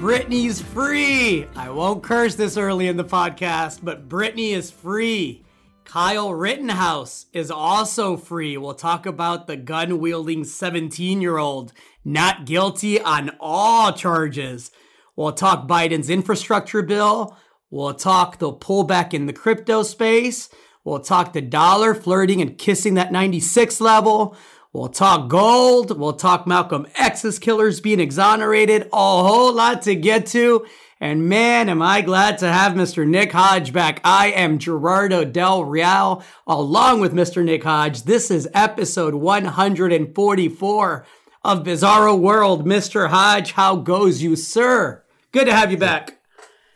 Britney's free. I won't curse this early in the podcast, but Britney is free. Kyle Rittenhouse is also free. We'll talk about the gun wielding 17 year old not guilty on all charges. We'll talk Biden's infrastructure bill. We'll talk the pullback in the crypto space. We'll talk the dollar flirting and kissing that 96 level. We'll talk gold. We'll talk Malcolm X's killers being exonerated. A whole lot to get to. And man, am I glad to have Mr. Nick Hodge back. I am Gerardo Del Real along with Mr. Nick Hodge. This is episode 144 of Bizarro World. Mr. Hodge, how goes you, sir? Good to have you back.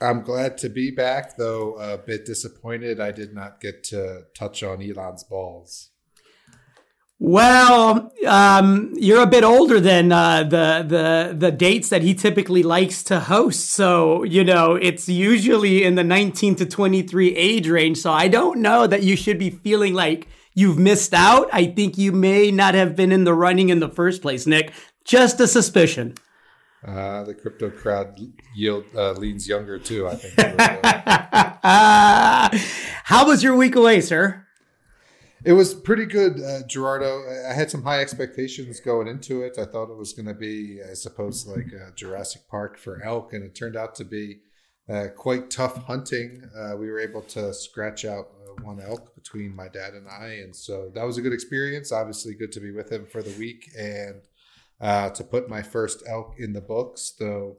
I'm glad to be back, though a bit disappointed I did not get to touch on Elon's balls. Well, um, you're a bit older than uh, the the the dates that he typically likes to host, so you know it's usually in the 19 to 23 age range. So I don't know that you should be feeling like you've missed out. I think you may not have been in the running in the first place, Nick. Just a suspicion. Uh, the crypto crowd yield uh, leans younger too. I think. How was your week away, sir? It was pretty good, uh, Gerardo. I had some high expectations going into it. I thought it was going to be, I suppose, like Jurassic Park for elk, and it turned out to be uh, quite tough hunting. Uh, we were able to scratch out uh, one elk between my dad and I, and so that was a good experience. Obviously, good to be with him for the week and uh, to put my first elk in the books. Though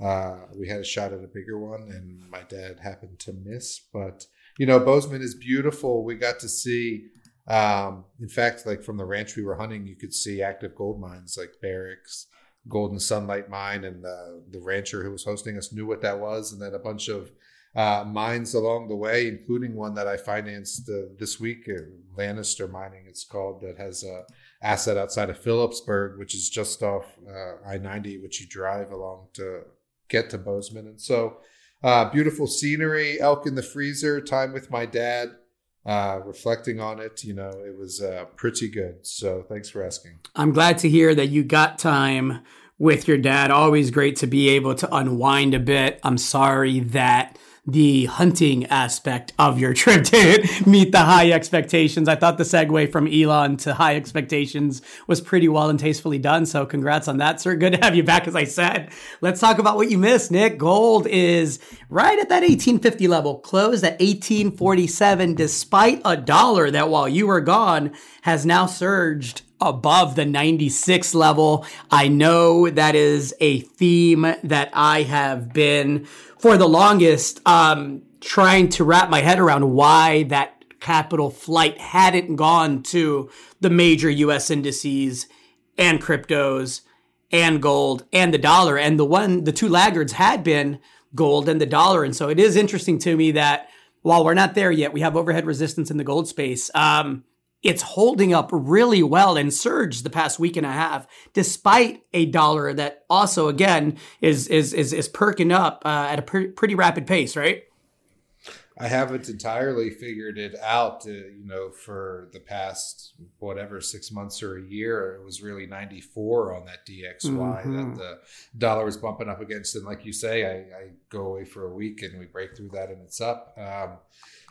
uh, we had a shot at a bigger one, and my dad happened to miss. But you know, Bozeman is beautiful. We got to see. Um, in fact, like from the ranch we were hunting, you could see active gold mines like Barrick's, Golden Sunlight Mine, and the the rancher who was hosting us knew what that was, and then a bunch of uh, mines along the way, including one that I financed uh, this week, uh, Lannister Mining, it's called, that has a asset outside of Philipsburg, which is just off uh, I 90, which you drive along to get to Bozeman. And so, uh, beautiful scenery, elk in the freezer, time with my dad. Uh, reflecting on it, you know, it was uh, pretty good. So thanks for asking. I'm glad to hear that you got time with your dad. Always great to be able to unwind a bit. I'm sorry that the hunting aspect of your trip to meet the high expectations. I thought the segue from Elon to high expectations was pretty well and tastefully done. So congrats on that, sir. Good to have you back, as I said. Let's talk about what you missed, Nick. Gold is right at that 1850 level, closed at 1847, despite a dollar that while you were gone has now surged above the 96 level. I know that is a theme that I have been for the longest um, trying to wrap my head around why that capital flight hadn't gone to the major US indices and cryptos and gold and the dollar. And the one, the two laggards had been gold and the dollar. And so it is interesting to me that while we're not there yet, we have overhead resistance in the gold space. Um, it's holding up really well and surged the past week and a half, despite a dollar that also again is is is, is perking up uh, at a pre- pretty rapid pace, right? I haven't entirely figured it out. Uh, you know, for the past whatever six months or a year, it was really 94 on that DXY mm-hmm. that the dollar was bumping up against. And like you say, I, I, go away for a week and we break through that and it's up. Um,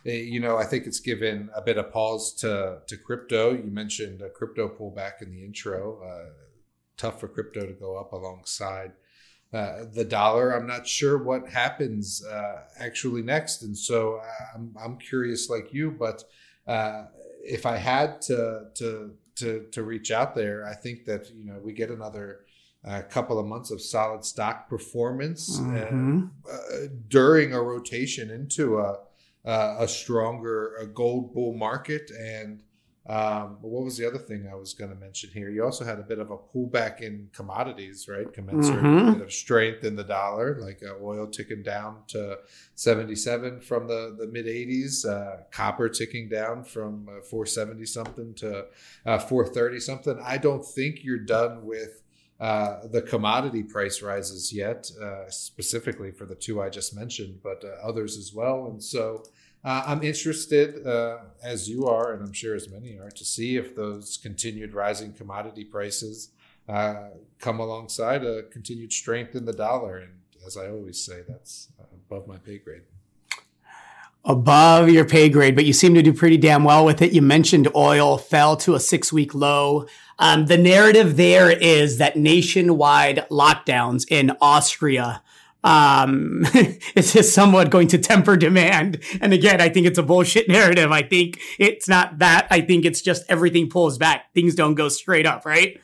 you know, I think it's given a bit of pause to to crypto. You mentioned a crypto pullback in the intro. Uh, tough for crypto to go up alongside uh, the dollar. I'm not sure what happens uh, actually next, and so uh, I'm I'm curious like you. But uh, if I had to to to to reach out there, I think that you know we get another. A couple of months of solid stock performance mm-hmm. Uh, during a rotation into a uh, a stronger a gold bull market. And um, what was the other thing I was going to mention here? You also had a bit of a pullback in commodities, right? Commensurate mm-hmm. bit of strength in the dollar, like uh, oil ticking down to 77 from the, the mid 80s, uh, copper ticking down from uh, 470 something to uh, 430 something. I don't think you're done with. Uh, the commodity price rises yet, uh, specifically for the two I just mentioned, but uh, others as well. And so uh, I'm interested, uh, as you are, and I'm sure as many are, to see if those continued rising commodity prices uh, come alongside a continued strength in the dollar. And as I always say, that's above my pay grade. Above your pay grade, but you seem to do pretty damn well with it. You mentioned oil fell to a six week low. Um, the narrative there is that nationwide lockdowns in Austria um, is just somewhat going to temper demand. And again, I think it's a bullshit narrative. I think it's not that. I think it's just everything pulls back. Things don't go straight up, right?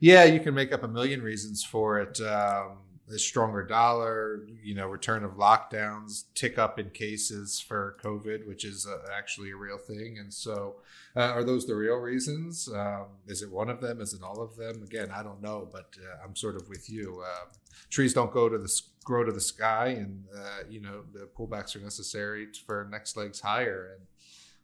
Yeah, you can make up a million reasons for it. Um, a stronger dollar, you know, return of lockdowns, tick up in cases for COVID, which is uh, actually a real thing. And so, uh, are those the real reasons? Um, is it one of them? Is it all of them? Again, I don't know, but uh, I'm sort of with you. Uh, trees don't go to the grow to the sky, and uh, you know the pullbacks are necessary for next legs higher.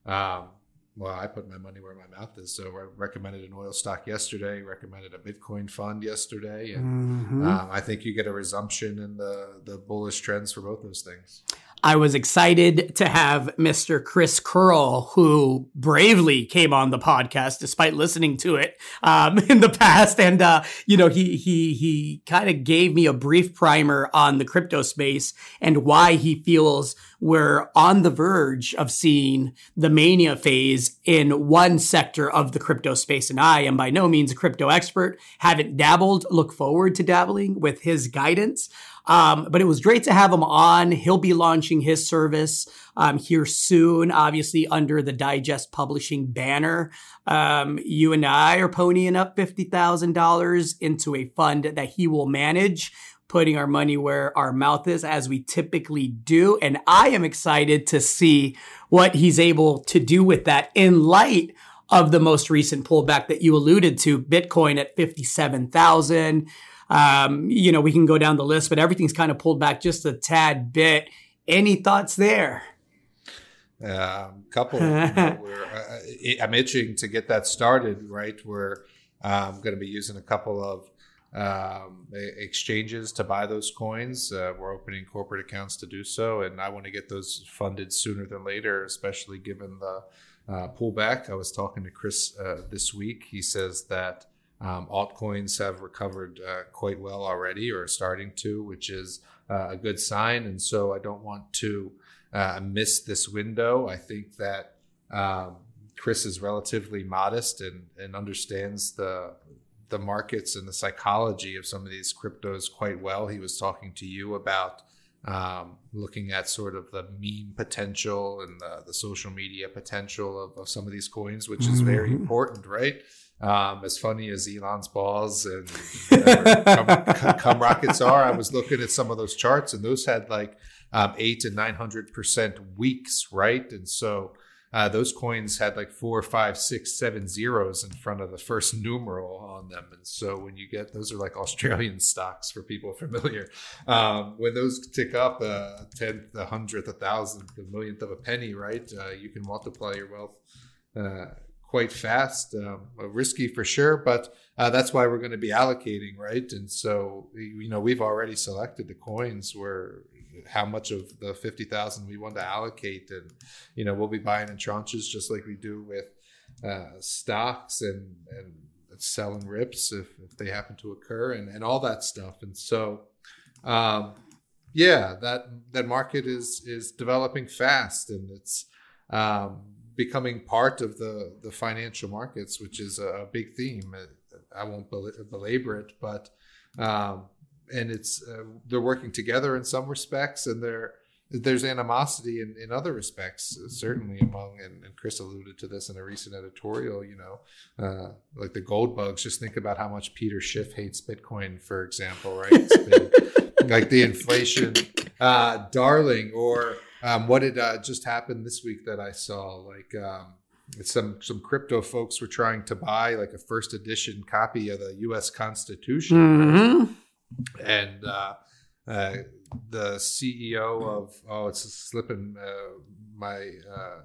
And um, well, I put my money where my mouth is. So I recommended an oil stock yesterday, recommended a Bitcoin fund yesterday. And mm-hmm. um, I think you get a resumption in the, the bullish trends for both those things. I was excited to have Mr. Chris Curl, who bravely came on the podcast despite listening to it um, in the past, and uh, you know he he he kind of gave me a brief primer on the crypto space and why he feels we're on the verge of seeing the mania phase in one sector of the crypto space. And I am by no means a crypto expert, haven't dabbled, look forward to dabbling with his guidance. Um, but it was great to have him on. He'll be launching his service um, here soon, obviously under the Digest Publishing banner. Um, you and I are ponying up $50,000 into a fund that he will manage putting our money where our mouth is as we typically do. And I am excited to see what he's able to do with that in light of the most recent pullback that you alluded to, Bitcoin at 57,000. Um, you know, we can go down the list, but everything's kind of pulled back just a tad bit. Any thoughts there? Um, couple. you know, uh, I'm itching to get that started. Right, we're um, going to be using a couple of um, exchanges to buy those coins. Uh, we're opening corporate accounts to do so, and I want to get those funded sooner than later, especially given the uh, pullback. I was talking to Chris uh, this week. He says that um, altcoins have recovered uh, quite well already, or starting to, which is uh, a good sign. And so I don't want to uh, miss this window. I think that um, Chris is relatively modest and, and understands the the markets and the psychology of some of these cryptos quite well. He was talking to you about um, looking at sort of the meme potential and the, the social media potential of, of, some of these coins, which is very mm-hmm. important, right? Um, as funny as Elon's balls and come, cum, rockets are, I was looking at some of those charts, and those had like um, eight to nine hundred percent weeks, right? And so uh, those coins had like four, five, six, seven zeros in front of the first numeral on them, and so when you get those are like Australian stocks for people familiar. Um, when those tick up a tenth, a hundredth, a thousandth, a millionth of a penny, right? Uh, you can multiply your wealth. Uh, quite fast, um, risky for sure, but uh, that's why we're going to be allocating, right? And so, you know, we've already selected the coins where how much of the 50,000 we want to allocate. And, you know, we'll be buying in tranches just like we do with uh, stocks and, and selling rips if, if they happen to occur and, and all that stuff. And so, um, yeah, that, that market is, is developing fast and it's, um, becoming part of the the financial markets, which is a big theme. I won't belabor it, but um, and it's uh, they're working together in some respects, and there there's animosity in, in other respects, certainly among and, and, Chris alluded to this in a recent editorial. You know, uh, like the gold bugs. Just think about how much Peter Schiff hates Bitcoin, for example. Right? Been, like the inflation uh, darling, or um, what did uh, just happen this week that I saw? Like um, some some crypto folks were trying to buy like a first edition copy of the U.S. Constitution, mm-hmm. and uh, uh, the CEO of oh, it's slipping uh, my uh,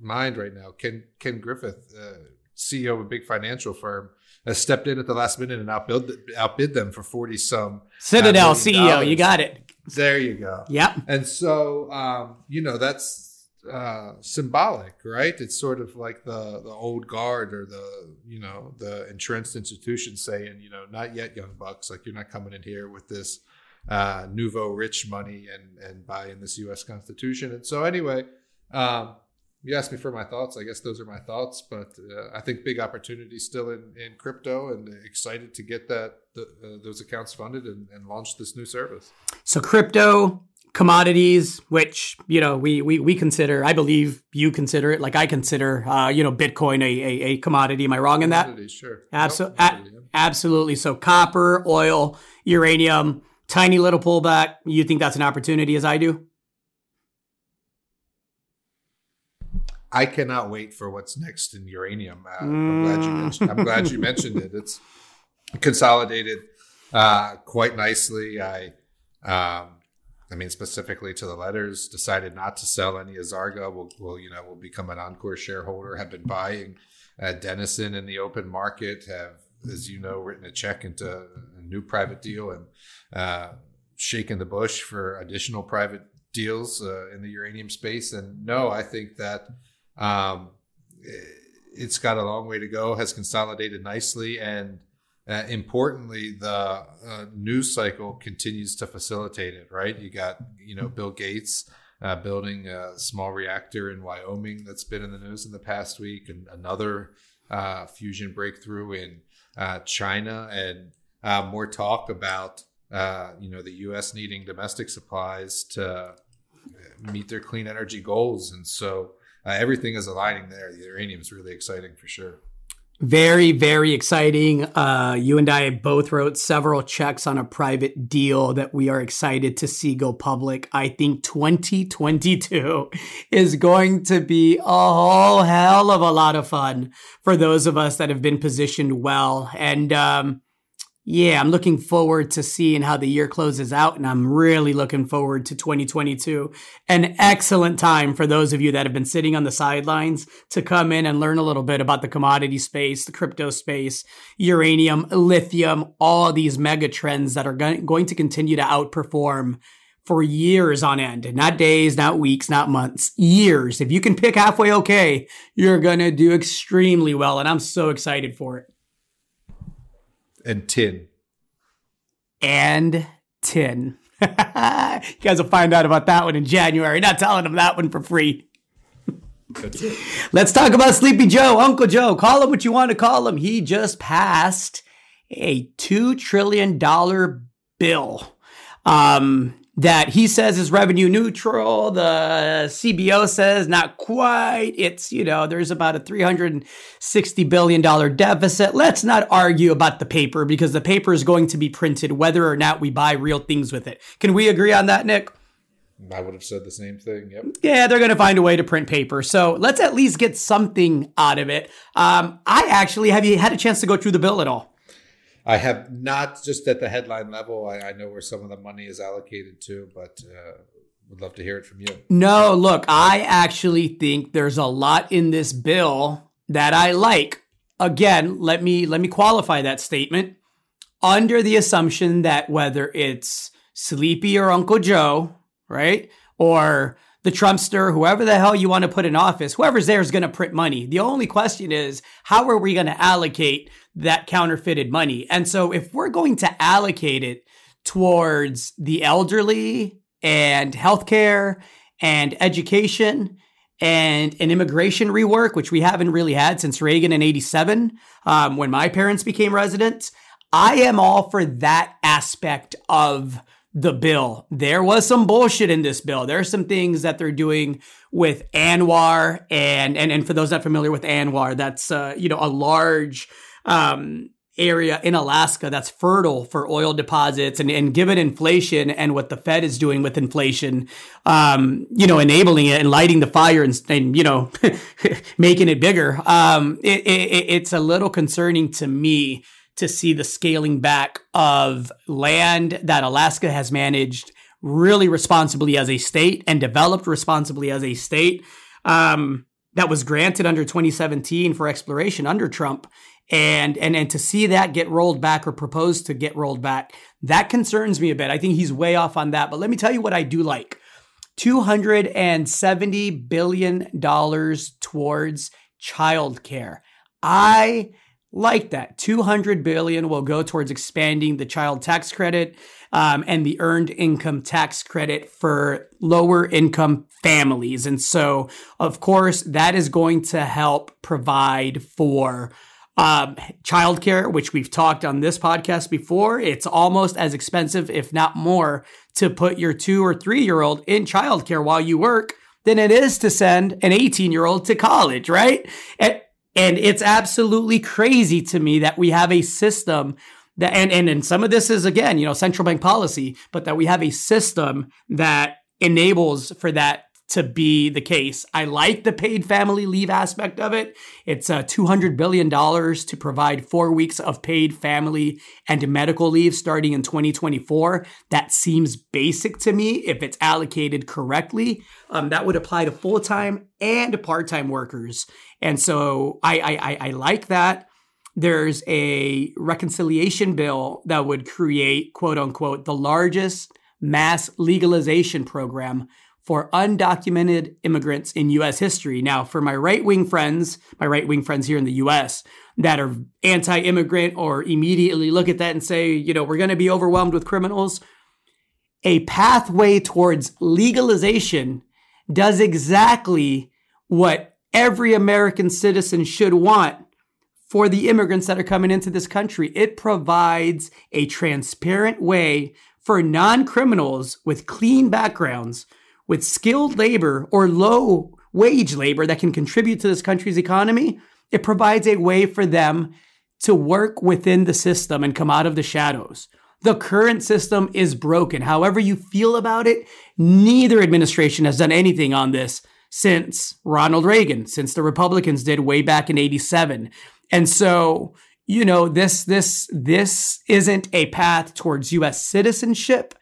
mind right now. Ken Ken Griffin, uh, CEO of a big financial firm, has stepped in at the last minute and outbid outbid them for forty some. Citadel CEO, dollars. you got it. There you go. Yep. And so, um, you know, that's uh, symbolic, right? It's sort of like the the old guard or the you know the entrenched institution saying, you know, not yet, young bucks. Like you're not coming in here with this uh, nouveau rich money and and buying this U.S. Constitution. And so anyway, um, you asked me for my thoughts. I guess those are my thoughts. But uh, I think big opportunity still in, in crypto, and excited to get that the, uh, those accounts funded and, and launch this new service. So crypto commodities, which you know we we we consider, I believe you consider it, like I consider, uh, you know, Bitcoin a, a, a commodity. Am I wrong in that? Sure. Absolutely. Nope, absolutely. So copper, oil, uranium, tiny little pullback. You think that's an opportunity, as I do? I cannot wait for what's next in uranium. Uh, I'm glad you mentioned. I'm glad you mentioned it. It's consolidated uh, quite nicely. I, um, I mean, specifically to the letters, decided not to sell any Azarga. Will will you know will become an Encore shareholder. Have been buying uh, Denison in the open market. Have as you know written a check into a new private deal and uh, shaken the bush for additional private deals uh, in the uranium space. And no, I think that um, it's got a long way to go, has consolidated nicely, and uh, importantly, the uh, news cycle continues to facilitate it. Right, you got you know Bill Gates uh, building a small reactor in Wyoming that's been in the news in the past week, and another uh, fusion breakthrough in uh, China, and uh, more talk about you know the U.S. needing domestic supplies to meet their clean energy goals, and so uh, everything is aligning there. The uranium is really exciting for sure. Very, very exciting. Uh, you and I both wrote several checks on a private deal that we are excited to see go public. I think 2022 is going to be a whole hell of a lot of fun for those of us that have been positioned well. And, um, yeah, I'm looking forward to seeing how the year closes out, and I'm really looking forward to 2022. An excellent time for those of you that have been sitting on the sidelines to come in and learn a little bit about the commodity space, the crypto space, uranium, lithium, all these mega trends that are going to continue to outperform for years on end. Not days, not weeks, not months, years. If you can pick halfway okay, you're going to do extremely well, and I'm so excited for it and tin. And tin. you guys will find out about that one in January. Not telling them that one for free. Let's talk about Sleepy Joe, Uncle Joe. Call him what you want to call him. He just passed a $2 trillion bill. Um, that he says is revenue neutral. The CBO says not quite. It's, you know, there's about a $360 billion deficit. Let's not argue about the paper because the paper is going to be printed whether or not we buy real things with it. Can we agree on that, Nick? I would have said the same thing. Yep. Yeah, they're going to find a way to print paper. So let's at least get something out of it. Um, I actually have you had a chance to go through the bill at all? I have not just at the headline level. I, I know where some of the money is allocated to, but uh, would love to hear it from you. No, look, I actually think there's a lot in this bill that I like. Again, let me let me qualify that statement under the assumption that whether it's Sleepy or Uncle Joe, right, or the Trumpster, whoever the hell you want to put in office, whoever's there is going to print money. The only question is, how are we going to allocate that counterfeited money? And so if we're going to allocate it towards the elderly and healthcare and education and an immigration rework, which we haven't really had since Reagan in 87, um, when my parents became residents, I am all for that aspect of the bill. There was some bullshit in this bill. There are some things that they're doing with ANWR, and and and for those not familiar with ANWR, that's uh, you know a large um, area in Alaska that's fertile for oil deposits and, and given inflation and what the Fed is doing with inflation, um, you know, enabling it and lighting the fire and, and you know, making it bigger. Um, it, it, it's a little concerning to me to see the scaling back of land that Alaska has managed really responsibly as a state and developed responsibly as a state um, that was granted under 2017 for exploration under Trump. And, and and to see that get rolled back or proposed to get rolled back, that concerns me a bit. I think he's way off on that. But let me tell you what I do like. $270 billion towards childcare. I like that. 200 billion will go towards expanding the child tax credit um, and the earned income tax credit for lower income families. And so, of course, that is going to help provide for um, childcare, which we've talked on this podcast before. It's almost as expensive, if not more, to put your two or three year old in childcare while you work than it is to send an 18 year old to college, right? And, and it's absolutely crazy to me that we have a system that, and, and, and some of this is again, you know, central bank policy, but that we have a system that enables for that to be the case. I like the paid family leave aspect of it. It's uh, $200 billion to provide four weeks of paid family and medical leave starting in 2024. That seems basic to me if it's allocated correctly. Um, that would apply to full time and part time workers. And so I, I, I like that. There's a reconciliation bill that would create, quote unquote, the largest mass legalization program for undocumented immigrants in US history. Now, for my right wing friends, my right wing friends here in the US that are anti immigrant or immediately look at that and say, you know, we're going to be overwhelmed with criminals, a pathway towards legalization does exactly what every American citizen should want for the immigrants that are coming into this country. It provides a transparent way for non criminals with clean backgrounds with skilled labor or low wage labor that can contribute to this country's economy, it provides a way for them to work within the system and come out of the shadows. The current system is broken. However, you feel about it, neither administration has done anything on this since Ronald Reagan, since the Republicans did way back in 87. And so, you know, this this this isn't a path towards US citizenship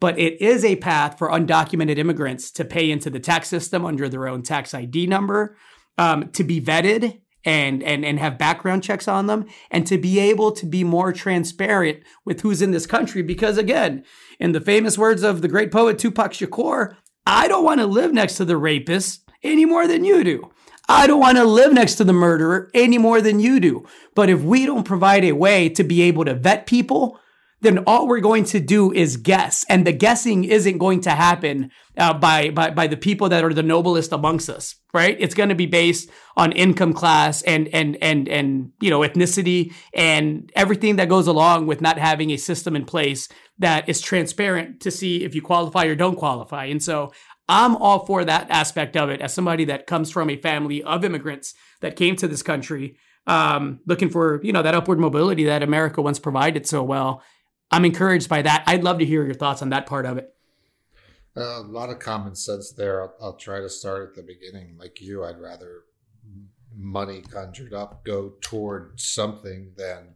but it is a path for undocumented immigrants to pay into the tax system under their own tax ID number, um, to be vetted and, and, and have background checks on them, and to be able to be more transparent with who's in this country. Because again, in the famous words of the great poet Tupac Shakur, I don't want to live next to the rapist any more than you do. I don't want to live next to the murderer any more than you do. But if we don't provide a way to be able to vet people, then all we're going to do is guess. And the guessing isn't going to happen uh, by, by, by the people that are the noblest amongst us, right? It's going to be based on income class and, and, and, and, you know, ethnicity and everything that goes along with not having a system in place that is transparent to see if you qualify or don't qualify. And so I'm all for that aspect of it as somebody that comes from a family of immigrants that came to this country um, looking for, you know, that upward mobility that America once provided so well I'm encouraged by that. I'd love to hear your thoughts on that part of it. Uh, a lot of common sense there. I'll, I'll, try to start at the beginning. Like you, I'd rather money conjured up go toward something than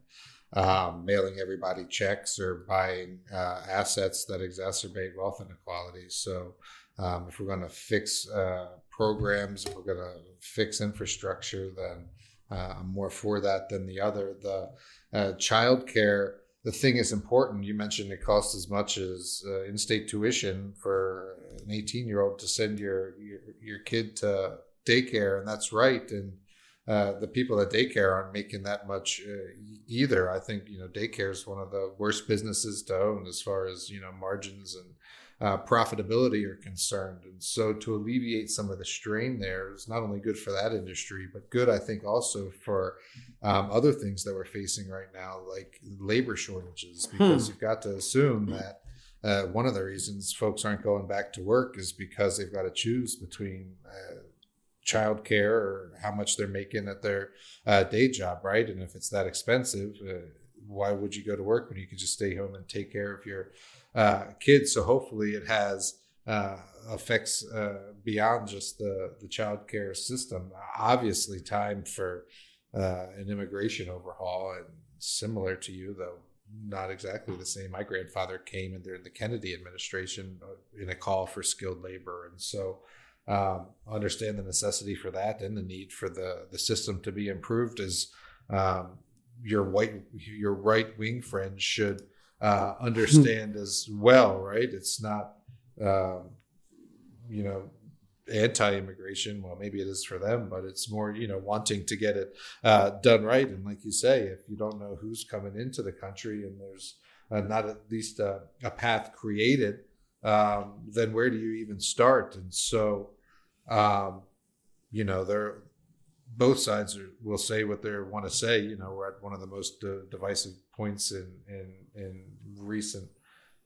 um, mailing everybody checks or buying uh, assets that exacerbate wealth inequality. So, um, if we're going to fix uh, programs, if we're going to fix infrastructure, then uh, I'm more for that than the other. The uh, child care the thing is important. You mentioned it costs as much as uh, in-state tuition for an 18-year-old to send your, your, your kid to daycare, and that's right. And uh, the people at daycare aren't making that much uh, either. I think you know daycare is one of the worst businesses to own as far as you know margins and uh, profitability are concerned. And so to alleviate some of the strain there is not only good for that industry, but good, I think, also for um, other things that we're facing right now, like labor shortages, hmm. because hmm. you've got to assume that. Uh, one of the reasons folks aren't going back to work is because they've got to choose between uh, childcare or how much they're making at their uh, day job, right? And if it's that expensive, uh, why would you go to work when you could just stay home and take care of your uh, kids. So hopefully it has uh, effects uh, beyond just the the child care system. Obviously, time for uh, an immigration overhaul, and similar to you though. Not exactly the same. My grandfather came in during the Kennedy administration uh, in a call for skilled labor, and so um, understand the necessity for that and the need for the the system to be improved. As um, your white your right wing friends should uh, understand as well, right? It's not, um, you know, anti-immigration. Well, maybe it is for them, but it's more you know wanting to get it uh, done right. And like you say, if you don't know who's coming into the country and there's uh, not at least a, a path created, um, then where do you even start? And so, um, you know, there both sides are, will say what they want to say. You know, we're at one of the most uh, divisive points in in in recent,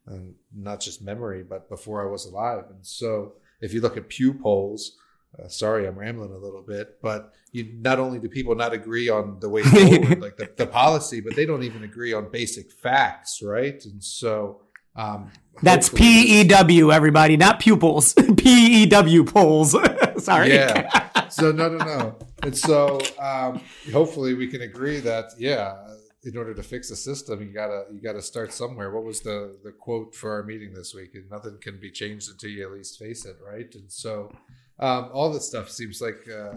and not just memory, but before I was alive. And so, if you look at Pew polls, uh, sorry, I'm rambling a little bit, but you not only do people not agree on the way forward, like the, the policy, but they don't even agree on basic facts, right? And so. Um, That's P E W, everybody, not pupils. P E W polls. Sorry. Yeah. So no, no, no. And so um, hopefully we can agree that yeah, in order to fix the system, you gotta you gotta start somewhere. What was the the quote for our meeting this week? And nothing can be changed until you at least face it, right? And so um, all this stuff seems like uh,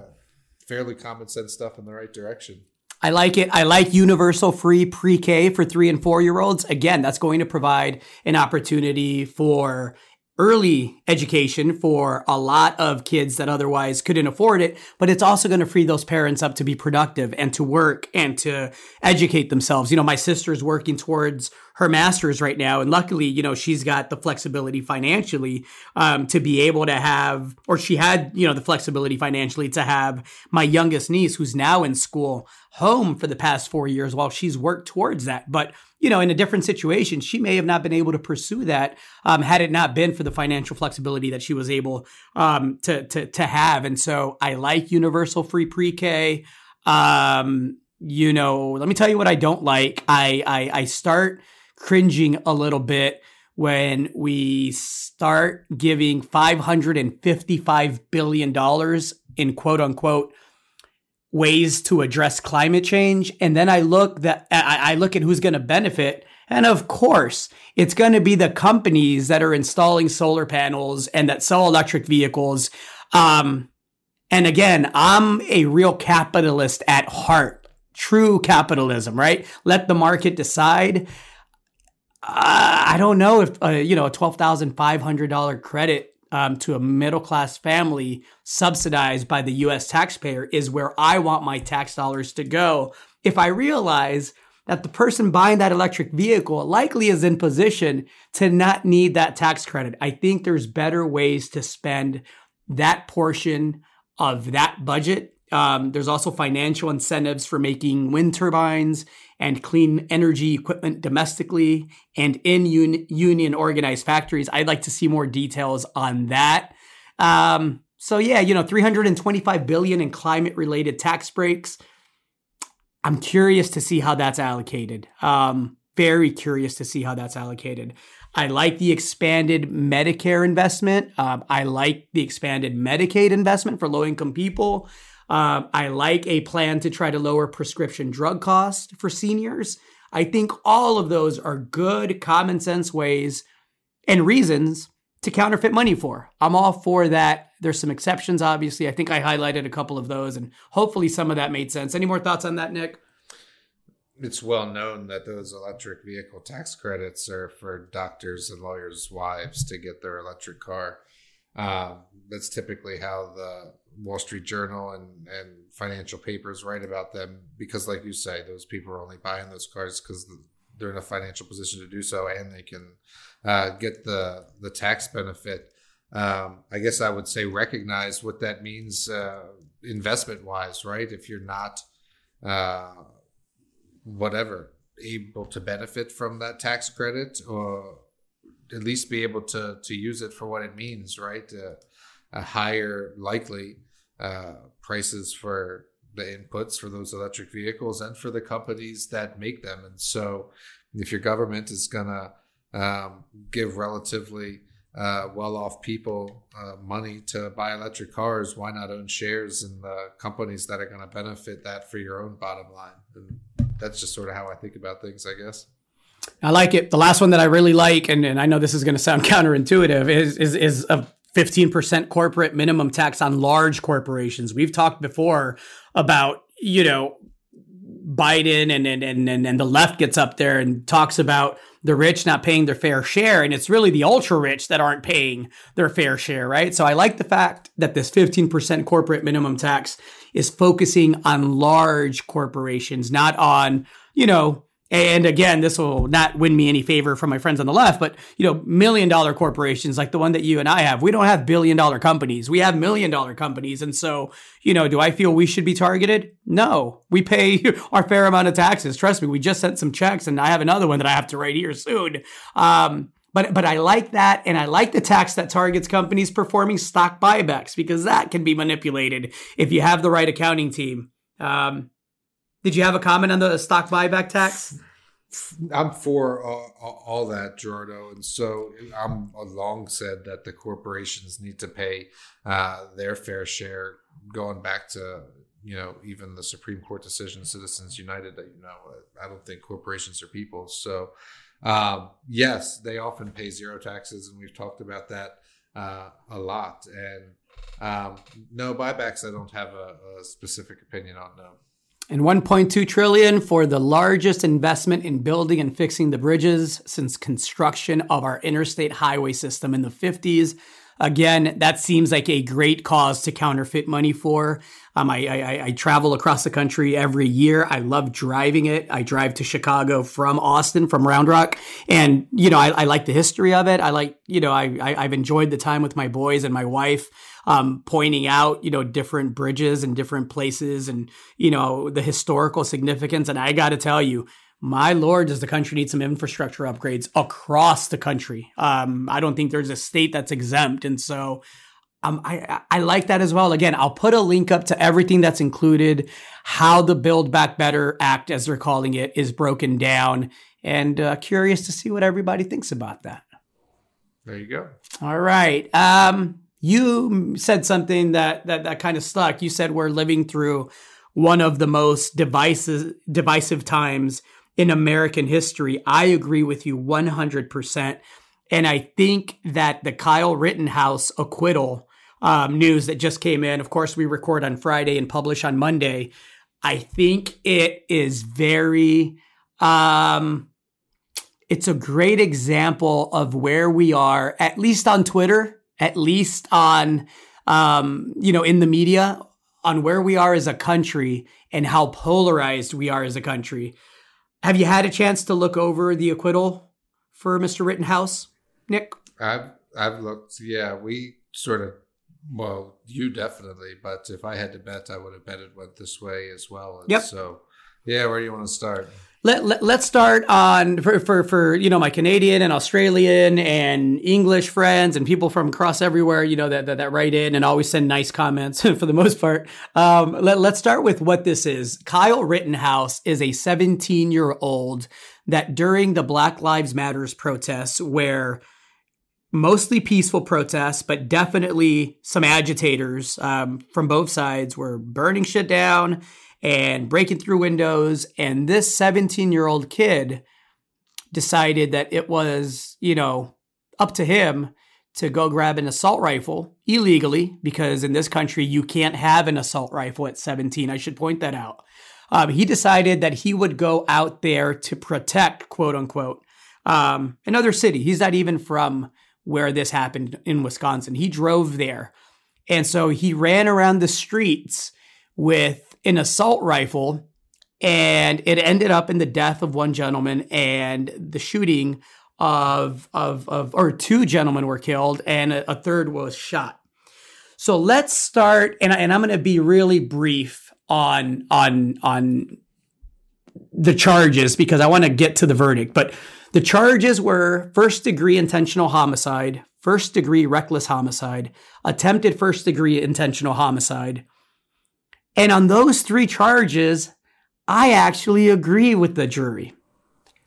fairly common sense stuff in the right direction. I like it. I like universal free pre K for three and four year olds. Again, that's going to provide an opportunity for early education for a lot of kids that otherwise couldn't afford it, but it's also going to free those parents up to be productive and to work and to educate themselves. You know, my sister's working towards her master's right now. And luckily, you know, she's got the flexibility financially um, to be able to have, or she had, you know, the flexibility financially to have my youngest niece, who's now in school, home for the past four years while she's worked towards that. But, you know, in a different situation, she may have not been able to pursue that um, had it not been for the financial flexibility that she was able um, to, to, to have. And so I like universal free pre K. Um, you know, let me tell you what I don't like. I, I, I start cringing a little bit when we start giving $555 billion in quote unquote ways to address climate change. And then I look that I, look at who's going to benefit. And of course, it's going to be the companies that are installing solar panels and that sell electric vehicles. Um, and again, I'm a real capitalist at heart, true capitalism, right? Let the market decide. I don't know if uh, you know a twelve thousand five hundred dollar credit um, to a middle class family subsidized by the U.S. taxpayer is where I want my tax dollars to go. If I realize that the person buying that electric vehicle likely is in position to not need that tax credit, I think there's better ways to spend that portion of that budget. Um, there's also financial incentives for making wind turbines and clean energy equipment domestically and in un- union organized factories. I'd like to see more details on that. Um, so yeah, you know, 325 billion in climate related tax breaks. I'm curious to see how that's allocated. Um, very curious to see how that's allocated. I like the expanded Medicare investment. Um, I like the expanded Medicaid investment for low income people. Um, I like a plan to try to lower prescription drug costs for seniors. I think all of those are good, common sense ways and reasons to counterfeit money for. I'm all for that. There's some exceptions, obviously. I think I highlighted a couple of those, and hopefully some of that made sense. Any more thoughts on that, Nick? It's well known that those electric vehicle tax credits are for doctors and lawyers' wives to get their electric car. Um, that's typically how the Wall Street Journal and, and financial papers write about them because, like you say, those people are only buying those cars because they're in a financial position to do so and they can uh, get the the tax benefit. Um, I guess I would say recognize what that means uh, investment wise, right? If you're not uh, whatever able to benefit from that tax credit or at least be able to to use it for what it means, right? Uh, a higher likely uh, prices for the inputs for those electric vehicles and for the companies that make them. And so, if your government is going to um, give relatively uh, well-off people uh, money to buy electric cars, why not own shares in the companies that are going to benefit that for your own bottom line? And that's just sort of how I think about things, I guess. I like it. The last one that I really like, and, and I know this is going to sound counterintuitive, is is is a 15% corporate minimum tax on large corporations. We've talked before about, you know, Biden and, and, and, and the left gets up there and talks about the rich not paying their fair share. And it's really the ultra rich that aren't paying their fair share, right? So I like the fact that this 15% corporate minimum tax is focusing on large corporations, not on, you know, and again, this will not win me any favor from my friends on the left, but you know, million dollar corporations like the one that you and I have, we don't have billion dollar companies. We have million dollar companies. And so, you know, do I feel we should be targeted? No. We pay our fair amount of taxes. Trust me, we just sent some checks and I have another one that I have to write here soon. Um, but but I like that, and I like the tax that targets companies performing stock buybacks because that can be manipulated if you have the right accounting team. Um, did you have a comment on the stock buyback tax? I'm for uh, all that, Gerardo, and so I'm long said that the corporations need to pay uh, their fair share. Going back to you know even the Supreme Court decision, Citizens United. You know, I don't think corporations are people. So um, yes, they often pay zero taxes, and we've talked about that uh, a lot. And um, no buybacks, I don't have a, a specific opinion on. No and 1.2 trillion for the largest investment in building and fixing the bridges since construction of our interstate highway system in the 50s. Again, that seems like a great cause to counterfeit money for. Um, I, I, I, travel across the country every year. I love driving it. I drive to Chicago from Austin, from Round Rock. And, you know, I, I like the history of it. I like, you know, I, I, I've enjoyed the time with my boys and my wife um, pointing out, you know, different bridges and different places and, you know, the historical significance. And I got to tell you, my lord, does the country need some infrastructure upgrades across the country? Um, I don't think there's a state that's exempt. And so um, I, I like that as well. Again, I'll put a link up to everything that's included, how the Build Back Better Act, as they're calling it, is broken down, and uh, curious to see what everybody thinks about that. There you go. All right. Um, you said something that that that kind of stuck. You said we're living through one of the most divisive divisive times in American history. I agree with you 100%. And I think that the Kyle Rittenhouse acquittal um, news that just came in, of course, we record on Friday and publish on Monday. I think it is very, um, it's a great example of where we are, at least on Twitter at least on, um, you know, in the media on where we are as a country and how polarized we are as a country. Have you had a chance to look over the acquittal for Mr. Rittenhouse, Nick? I've I've looked. Yeah, we sort of. Well, you definitely, but if I had to bet, I would have bet it went this way as well. And yep. So, yeah, where do you want to start? Let, let, us start on for, for, for, you know, my Canadian and Australian and English friends and people from across everywhere, you know, that, that, that write in and always send nice comments for the most part. Um, let, let's start with what this is. Kyle Rittenhouse is a 17 year old that during the Black Lives Matters protests where mostly peaceful protests, but definitely some agitators um, from both sides were burning shit down and breaking through windows. And this 17 year old kid decided that it was, you know, up to him to go grab an assault rifle illegally, because in this country, you can't have an assault rifle at 17. I should point that out. Um, he decided that he would go out there to protect, quote unquote, um, another city. He's not even from where this happened in Wisconsin. He drove there. And so he ran around the streets with an assault rifle, and it ended up in the death of one gentleman and the shooting of of of or two gentlemen were killed and a, a third was shot. So let's start, and, and I'm going to be really brief on on on the charges because I want to get to the verdict. But the charges were first degree intentional homicide, first degree reckless homicide, attempted first degree intentional homicide, and on those three charges, I actually agree with the jury.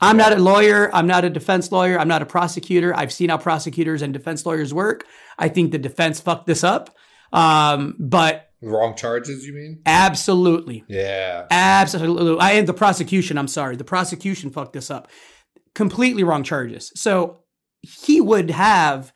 I'm not a lawyer. I'm not a defense lawyer. I'm not a prosecutor. I've seen how prosecutors and defense lawyers work. I think the defense fucked this up. Um, but wrong charges, you mean? Absolutely. Yeah. Absolutely. I and the prosecution. I'm sorry. The prosecution fucked this up. Completely wrong charges. So he would have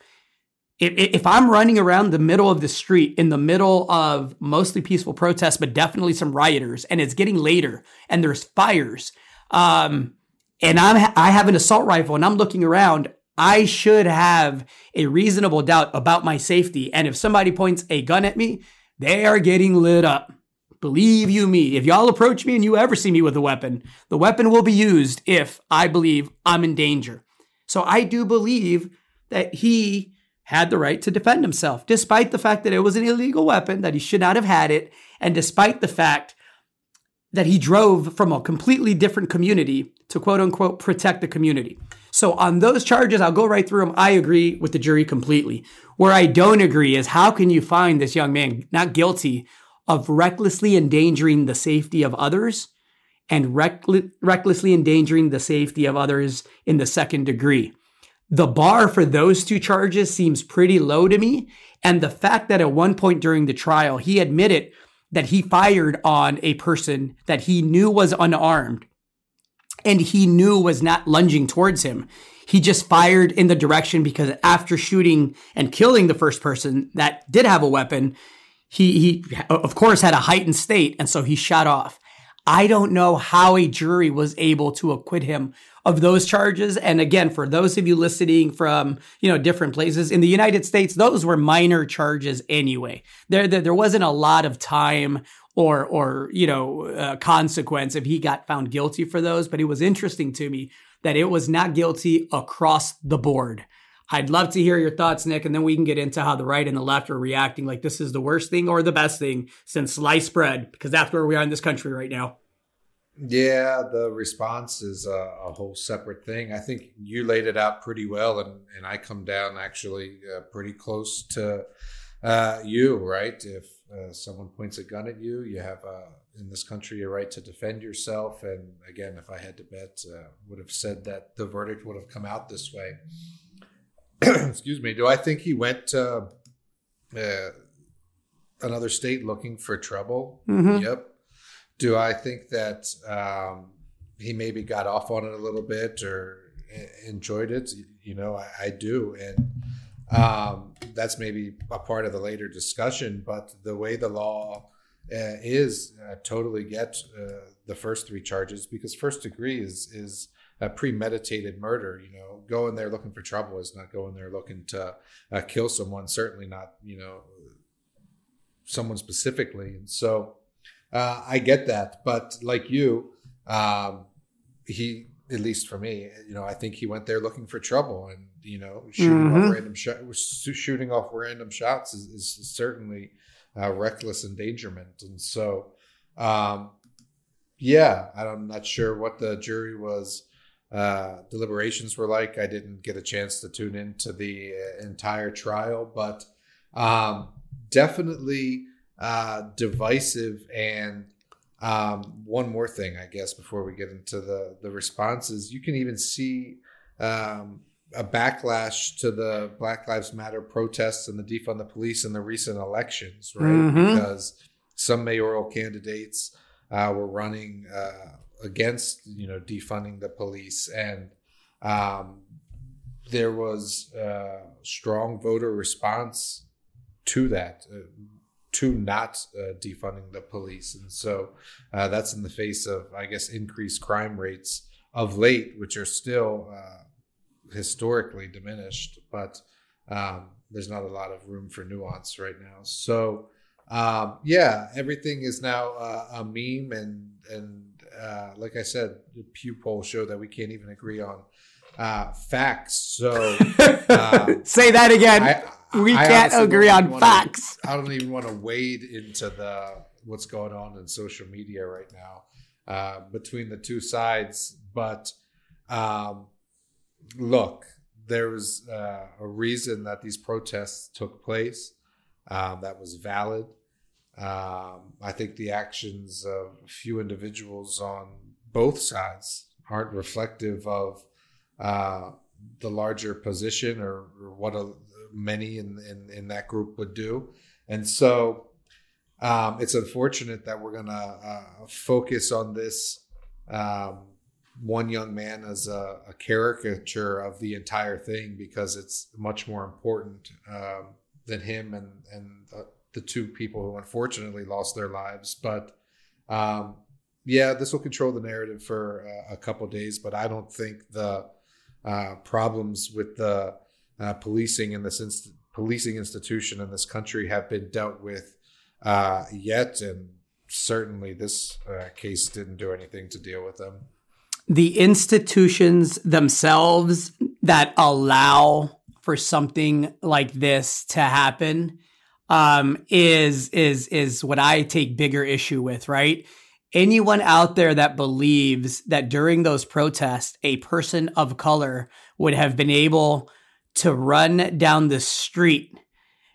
if, I'm running around the middle of the street in the middle of mostly peaceful protests, but definitely some rioters, and it's getting later and there's fires, um, and I'm I have an assault rifle and I'm looking around, I should have a reasonable doubt about my safety. And if somebody points a gun at me, they are getting lit up. Believe you me, if y'all approach me and you ever see me with a weapon, the weapon will be used if I believe I'm in danger. So I do believe that he had the right to defend himself, despite the fact that it was an illegal weapon, that he should not have had it, and despite the fact that he drove from a completely different community to quote unquote protect the community. So on those charges, I'll go right through them. I agree with the jury completely. Where I don't agree is how can you find this young man not guilty of recklessly endangering the safety of others and recklessly endangering the safety of others in the second degree? The bar for those two charges seems pretty low to me. And the fact that at one point during the trial, he admitted that he fired on a person that he knew was unarmed and he knew was not lunging towards him. He just fired in the direction because after shooting and killing the first person that did have a weapon, he, he of course had a heightened state. And so he shot off. I don't know how a jury was able to acquit him of those charges. And again, for those of you listening from, you know, different places in the United States, those were minor charges anyway. There, there, there wasn't a lot of time or, or, you know, uh, consequence if he got found guilty for those. But it was interesting to me that it was not guilty across the board. I'd love to hear your thoughts, Nick, and then we can get into how the right and the left are reacting like this is the worst thing or the best thing since sliced bread, because that's where we are in this country right now. Yeah, the response is a, a, whole separate thing. I think you laid it out pretty well, and, and I come down actually uh, pretty close to uh, you, right? If uh, someone points a gun at you, you have uh, in this country a right to defend yourself. And again, if I had to bet, uh, would have said that the verdict would have come out this way. Excuse me. Do I think he went to uh, another state looking for trouble? Mm-hmm. Yep do I think that um, he maybe got off on it a little bit or enjoyed it? You know, I, I do, and um, that's maybe a part of the later discussion. But the way the law uh, is, uh, totally get uh, the first three charges because first degree is is a premeditated murder. You know, going there looking for trouble is not going there looking to uh, kill someone. Certainly not. You know, someone specifically, and so uh, I get that, but like you, um, he at least for me, you know, I think he went there looking for trouble, and you know, shooting mm-hmm. off random sh- shooting off random shots is, is certainly uh, reckless endangerment, and so, um, yeah, I'm not sure what the jury was uh, deliberations were like. I didn't get a chance to tune into the uh, entire trial, but um, definitely uh, divisive. And um, one more thing, I guess, before we get into the the responses, you can even see um, a backlash to the Black Lives Matter protests and the defund the police in the recent elections, right? Mm-hmm. Because some mayoral candidates uh, were running uh, against, you know, defunding the police, and um, there was a strong voter response to that. Uh, to not uh, defunding the police. And so uh, that's in the face of, I guess, increased crime rates of late, which are still uh, historically diminished, but um, there's not a lot of room for nuance right now. So, um, yeah, everything is now uh, a meme, and and uh, like I said, the Pew poll show that we can't even agree on uh, facts. So say that again. I, we I can't agree on facts. To, I don't even want to wade into the what's going on in social media right now uh, between the two sides. But um, look, there was uh, a reason that these protests took place. Um, that was valid. Um, I think the actions of a few individuals on both sides aren't reflective of uh, the larger position or, or what a, many in, in, in that group would do. And so um, it's unfortunate that we're going to uh, focus on this um, one young man as a, a, caricature of the entire thing because it's much more important um, than him and, and the, two people who unfortunately lost their lives. But um, yeah, this will control the narrative for uh, a couple days, but I don't think the uh, problems with the uh, policing in this inst- policing institution in this country have been dealt with uh, yet, and certainly this uh, case didn't do anything to deal with them. The institutions themselves that allow for something like this to happen um, is is is what I take bigger issue with, right? Anyone out there that believes that during those protests, a person of color would have been able to run down the street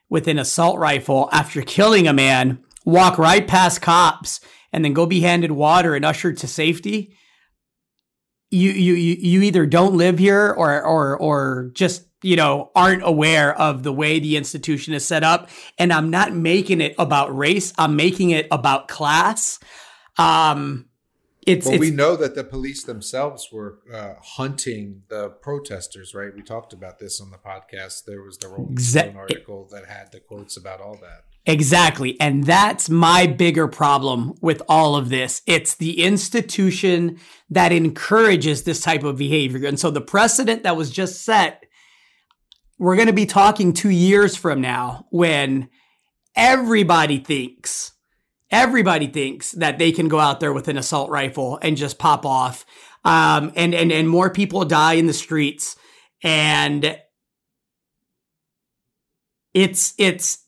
with an assault rifle after killing a man, walk right past cops, and then go be handed water and ushered to safety, you you you either don't live here or or or just you know aren't aware of the way the institution is set up and i'm not making it about race i'm making it about class um it's, well, it's, we know that the police themselves were uh, hunting the protesters, right? We talked about this on the podcast. There was the Rolling exa- Stone article that had the quotes about all that. Exactly. And that's my bigger problem with all of this. It's the institution that encourages this type of behavior. And so the precedent that was just set, we're going to be talking two years from now when everybody thinks, everybody thinks that they can go out there with an assault rifle and just pop off. Um, and, and, and more people die in the streets. And it's, it's,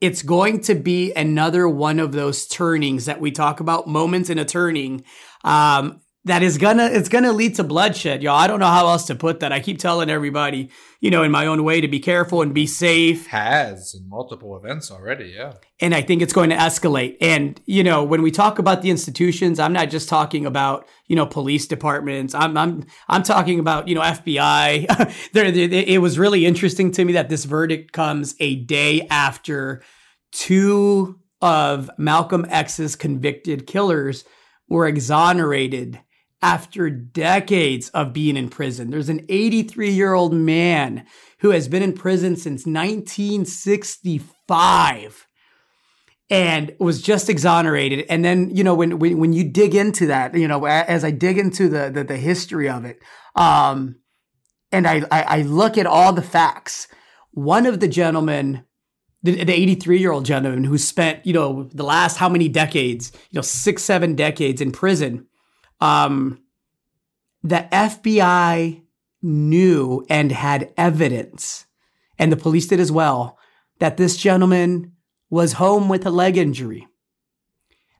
it's going to be another one of those turnings that we talk about moments in a turning um, that is gonna it's gonna lead to bloodshed y'all. I don't know how else to put that. I keep telling everybody you know in my own way to be careful and be safe. Has in multiple events already yeah. And i think it's going to escalate. And you know when we talk about the institutions i'm not just talking about you know police departments. I'm i'm i'm talking about you know fbi there it was really interesting to me that this verdict comes a day after two of malcolm x's convicted killers were exonerated after decades of being in prison. There's an 83 year old man who has been in prison since 1965 and was just exonerated. And then, you know, when, when, when you dig into that, you know, as I dig into the, the, the history of it, um, and I, I, I look at all the facts, one of the gentlemen, the 83 year old gentleman who spent, you know, the last how many decades, you know, six, seven decades in prison, um, the FBI knew and had evidence, and the police did as well, that this gentleman was home with a leg injury.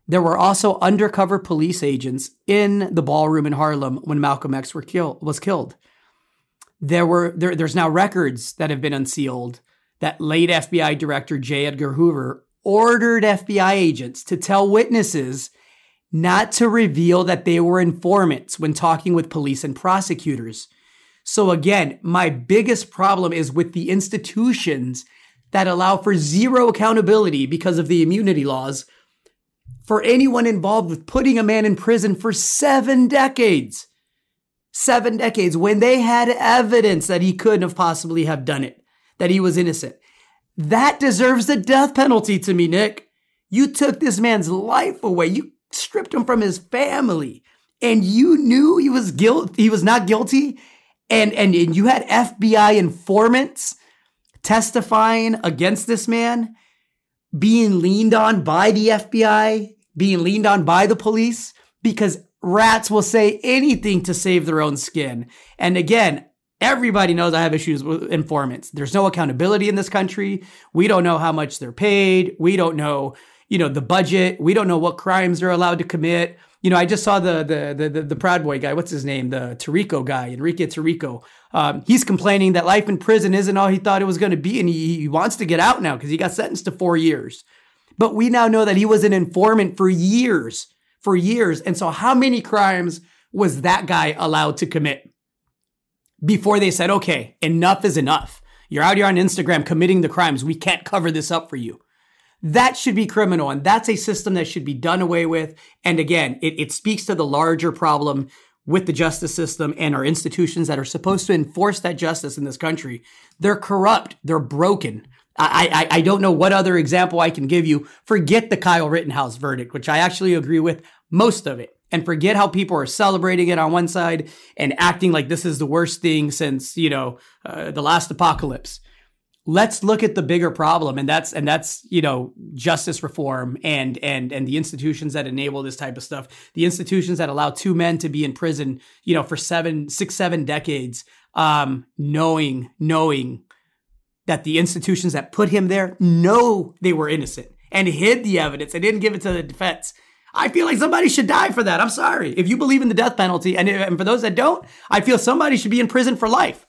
There were also undercover police agents in the ballroom in Harlem when Malcolm X kill- was killed. There were there, there's now records that have been unsealed that late FBI Director J. Edgar Hoover ordered FBI agents to tell witnesses not to reveal that they were informants when talking with police and prosecutors. So again, my biggest problem is with the institutions that allow for zero accountability because of the immunity laws for anyone involved with putting a man in prison for seven decades. Seven decades when they had evidence that he couldn't have possibly have done it, that he was innocent. That deserves the death penalty to me, Nick. You took this man's life away. You stripped him from his family. And you knew he was guilt he was not guilty? And, and and you had FBI informants testifying against this man being leaned on by the FBI being leaned on by the police because rats will say anything to save their own skin. And again everybody knows I have issues with informants. There's no accountability in this country. We don't know how much they're paid. We don't know you know, the budget. We don't know what crimes they're allowed to commit. You know, I just saw the the the, the Proud Boy guy. What's his name? The Tarrio guy, Enrique Tarrio. Um, he's complaining that life in prison isn't all he thought it was going to be, and he, he wants to get out now because he got sentenced to four years. But we now know that he was an informant for years, for years. And so, how many crimes was that guy allowed to commit before they said, "Okay, enough is enough"? You're out here on Instagram committing the crimes. We can't cover this up for you. That should be criminal. And that's a system that should be done away with. And again, it, it speaks to the larger problem with the justice system and our institutions that are supposed to enforce that justice in this country. They're corrupt. They're broken. I, I, I don't know what other example I can give you. Forget the Kyle Rittenhouse verdict, which I actually agree with most of it. And forget how people are celebrating it on one side and acting like this is the worst thing since, you know, uh, the last apocalypse. Let's look at the bigger problem. And that's, and that's, you know, justice reform and, and, and the institutions that enable this type of stuff. The institutions that allow two men to be in prison, you know, for seven, six, seven decades, um, knowing, knowing that the institutions that put him there know they were innocent and hid the evidence and didn't give it to the defense. I feel like somebody should die for that. I'm sorry. If you believe in the death penalty, and, and for those that don't, I feel somebody should be in prison for life.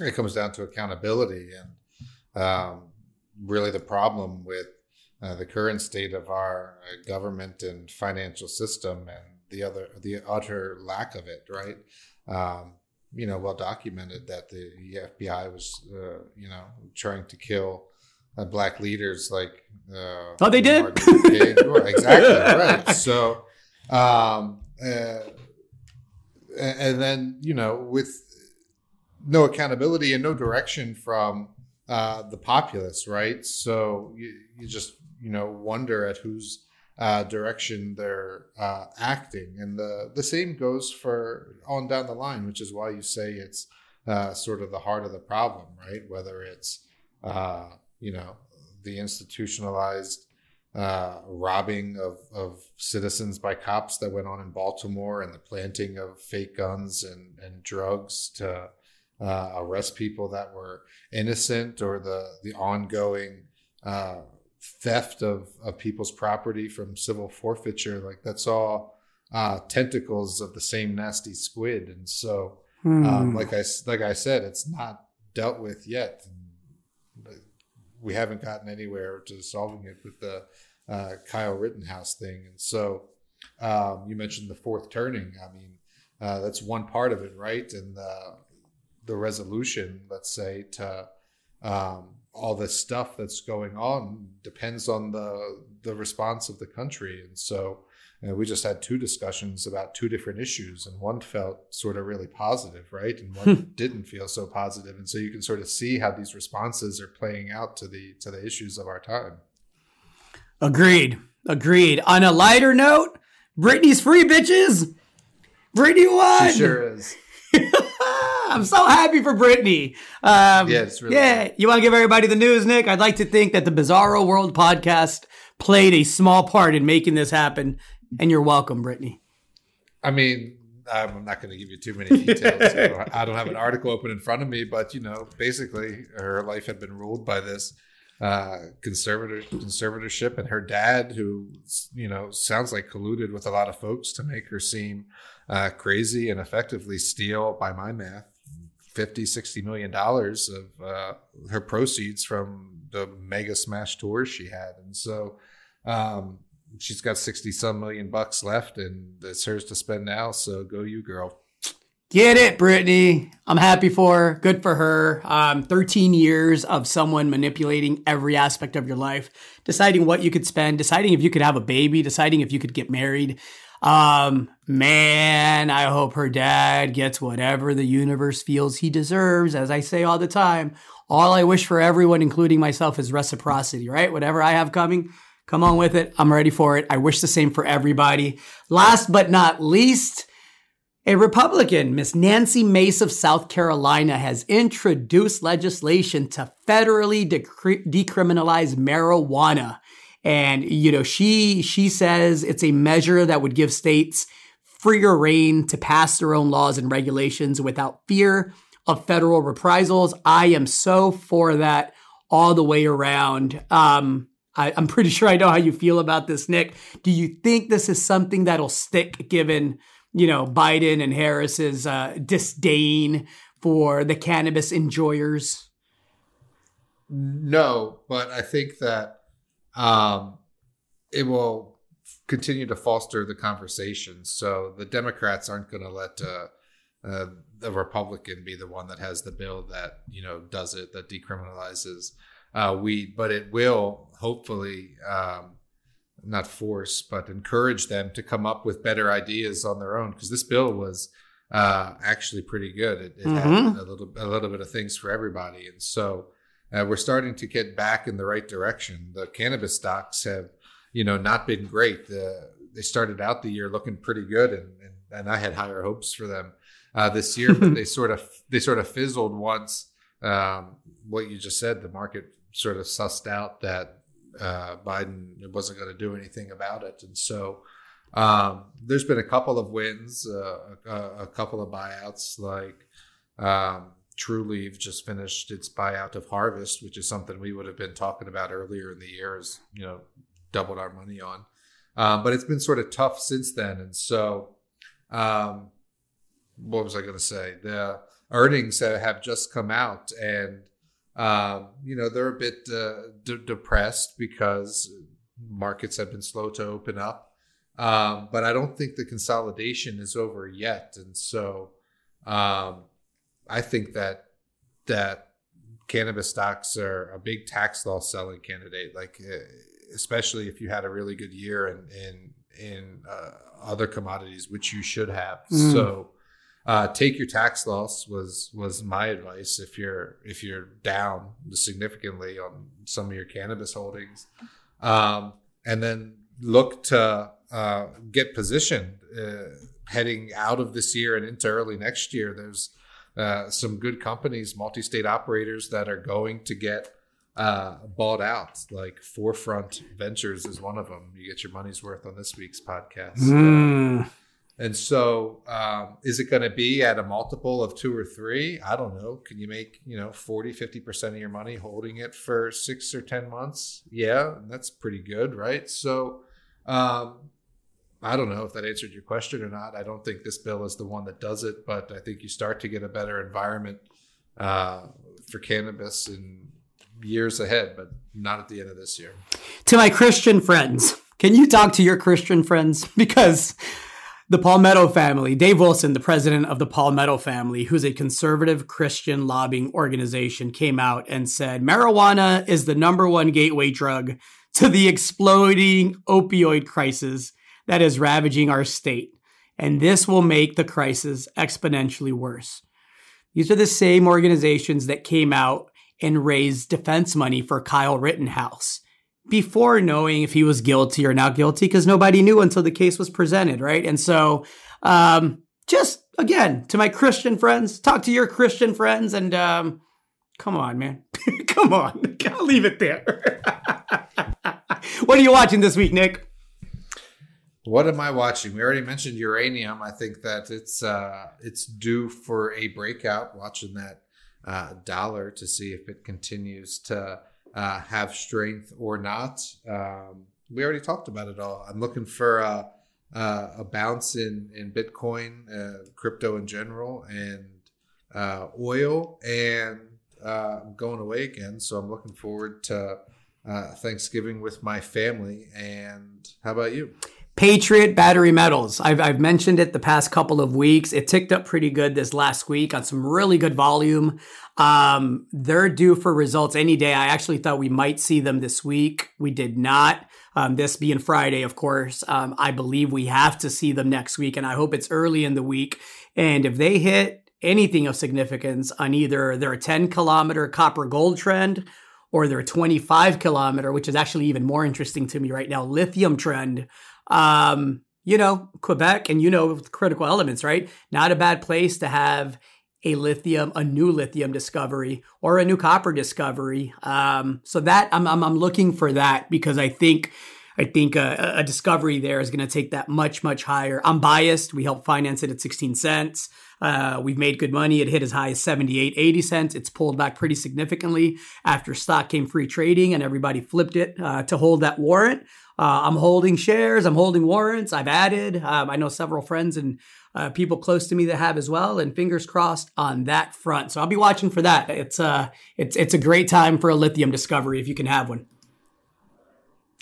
It comes down to accountability, and um, really the problem with uh, the current state of our uh, government and financial system, and the other the utter lack of it. Right. Um, you know, well documented that the FBI was, uh, you know, trying to kill uh, black leaders like. Uh, oh, they did. exactly right. So, um, uh, and then you know, with no accountability and no direction from uh, the populace, right? So you, you just you know wonder at whose uh, direction they're uh, acting. And the, the same goes for on down the line, which is why you say it's uh, sort of the heart of the problem, right? Whether it's, uh, you know, the institutionalized uh, robbing of, of citizens by cops that went on in Baltimore and the planting of fake guns and, and drugs to uh, arrest people that were innocent or the, the ongoing theft of, of people's property from civil forfeiture. Like that's all uh, tentacles of the same nasty squid. And so um, hmm. like i like i said it's not dealt with yet. We haven't gotten anywhere to solving it with the uh, kyle rittenhouse thing. And so um, you mentioned the fourth turning. I mean uh, that's one part of it right? And the, the resolution let's say to um, all this stuff that's going on depends on the the response of the country. And so you know, we just had two discussions about two different issues and one felt sort of really positive right? And one hmm. didn't feel so positive. And so you can sort of see how these responses are playing out to the to the issues of our time. Agreed. Agreed. On a lighter note Britney's free bitches. Britney won. She sure is I'm so happy for Britney. Um, yeah, it's really yeah. Cool. You want to give everybody the news, Nick? I'd like to think that the Bizarro World podcast played a small part in making this happen, and you're welcome, Britney. I mean, I'm not going to give you too many details. I don't have an article open in front of me, but you know, basically, her life had been ruled by this uh, conservator conservatorship, and her dad, who you know sounds like colluded with a lot of folks to make her seem uh, crazy and effectively steal, by my math, 50 60 million dollars of uh, her proceeds from the mega smash tours she had and so um, she's got 60 some million bucks left and it's hers to spend now so go you girl Get it, britney I'm happy for her. Good for her. Um, 13 years of someone manipulating every aspect of your life, deciding what you could spend, deciding if you could have a baby, deciding if you could get married. Um, man, I hope her dad gets whatever the universe feels he deserves. As I say all the time, all I wish for everyone, including myself, is reciprocity, right? Whatever I have coming, come on with it. I'm ready for it. I wish the same for everybody. Last but not least, a Republican, Miss Nancy Mace of South Carolina, has introduced legislation to federally decriminalize marijuana. And, you know, she, she says it's a measure that would give states freer reign to pass their own laws and regulations without fear of federal reprisals. I am so for that all the way around. Um, I, am pretty sure I know how you feel about this, Nick. Do you think this is something that'll stick given, you know, Biden and Harris's uh, disdain for the cannabis enjoyers? No, but I think that um, it will continue to foster the conversation. So the Democrats aren't going to let uh, uh, the Republican be the one that has the bill that you know does it that decriminalizes uh, weed, but it will hopefully um, not force but encourage them to come up with better ideas on their own because this bill was uh, actually pretty good. It, it mm-hmm. had a little a little bit of things for everybody, and so uh, we're starting to get back in the right direction. The cannabis stocks have, you know, not been great. they started out the year looking pretty good, and, and, and I had higher hopes for them uh, this year, but they sort of they sort of fizzled once. Um, what you just said, the market sort of sussed out that uh, Biden wasn't going to do anything about it, and so um, there's been a couple of wins, uh, a, a, couple of buyouts. Like um, Trulieve just finished its buyout of Harvest, which is something we would have been talking about earlier in the year. As you know, doubled our money on, um, but it's been sort of tough since then. And so, um, what was I going to say? The earnings have just come out, and um, you know they're a bit uh, depressed because markets have been slow to open up. Um, but I don't think the consolidation is over yet, and so um, I think that that cannabis stocks are a big tax loss selling candidate. Like, eh, especially if you had a really good year in in in uh, other commodities, which you should have. Mm. So. Uh, take your tax loss was was my advice if you're if you're down significantly on some of your cannabis holdings, um, and then look to uh, get positioned uh, heading out of this year and into early next year. There's uh, some good companies, multi-state operators that are going to get uh, bought out. Like 4Front Ventures is one of them. You get your money's worth on this week's podcast. Mm. And so, um, is it going to be at a multiple of two or three? I don't know. Can you make, you know, 40, 50% of your money holding it for six or 10 months? Yeah, that's pretty good, right? So, um, I don't know if that answered your question or not. I don't think this bill is the one that does it, but I think you start to get a better environment uh, for cannabis in years ahead, but not at the end of this year. To my Christian friends, can you talk to your Christian friends? Because the Palmetto family, Dave Wilson, the president of the Palmetto family, who's a conservative Christian lobbying organization, came out and said marijuana is the number one gateway drug to the exploding opioid crisis that is ravaging our state. And this will make the crisis exponentially worse. These are the same organizations that came out and raised defense money for Kyle Rittenhouse before knowing if he was guilty or not guilty, because nobody knew until the case was presented, right? And so, um, just again, to my Christian friends, talk to your Christian friends and um, come on, man. come on. I'll leave it there. what are you watching this week, Nick? What am I watching? We already mentioned uranium. I think that it's uh, it's due for a breakout. Watching that uh, dollar to see if it continues to uh, have strength or not. Um, we already talked about it all. I'm looking for a, a bounce in in Bitcoin, uh, crypto in general, and uh, oil, and uh, I'm going away again. So I'm looking forward to Thanksgiving with my family. And how about you? Patriot Battery Metals. I've, I've mentioned it the past couple of weeks. It ticked up pretty good this last week on some really good volume. Um, they're due for results any day. I actually thought we might see them this week. We did not. Um, this being Friday, of course. Um, I believe we have to see them next week, and I hope it's early in the week. And if they hit anything of significance on either their 10 kilometer copper gold trend or their 25 kilometer, which is actually even more interesting to me right now, lithium trend, um, you know, Quebec and you know critical elements, right? Not a bad place to have a lithium, a new lithium discovery or a new copper discovery. Um, so that I'm, I'm, I'm looking for that because I think I think a, a discovery there is going to take that much much higher. I'm biased. We helped finance it at 16 cents. Uh, we've made good money. It hit as high as 78, 80 cents. It's pulled back pretty significantly after stock came free trading and everybody flipped it uh, to hold that warrant. Uh, I'm holding shares. I'm holding warrants. I've added. Um, I know several friends and uh, people close to me that have as well. And fingers crossed on that front. So I'll be watching for that. It's uh, it's it's a great time for a lithium discovery if you can have one.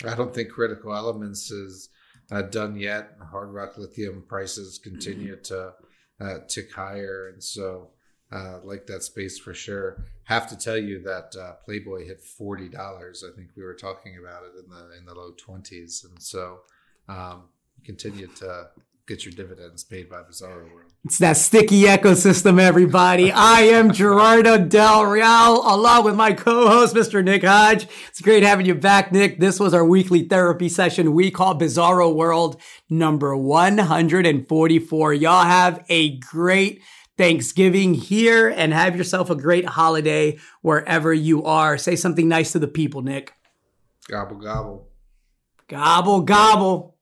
I don't think critical elements is uh, done yet. Hard rock lithium prices continue to uh, tick higher, and so uh, like that space for sure. Have to tell you that uh, Playboy hit forty dollars. I think we were talking about it in the in the low twenties, and so um, continue to get your dividends paid by Bizarro World. It's that sticky ecosystem, everybody. I am Gerardo Del Real, along with my co-host, Mr. Nick Hodge. It's great having you back, Nick. This was our weekly therapy session we call Bizarro World number 144. Y'all have a great Thanksgiving here and have yourself a great holiday wherever you are. Say something nice to the people, Nick. Gobble, gobble. Gobble, gobble.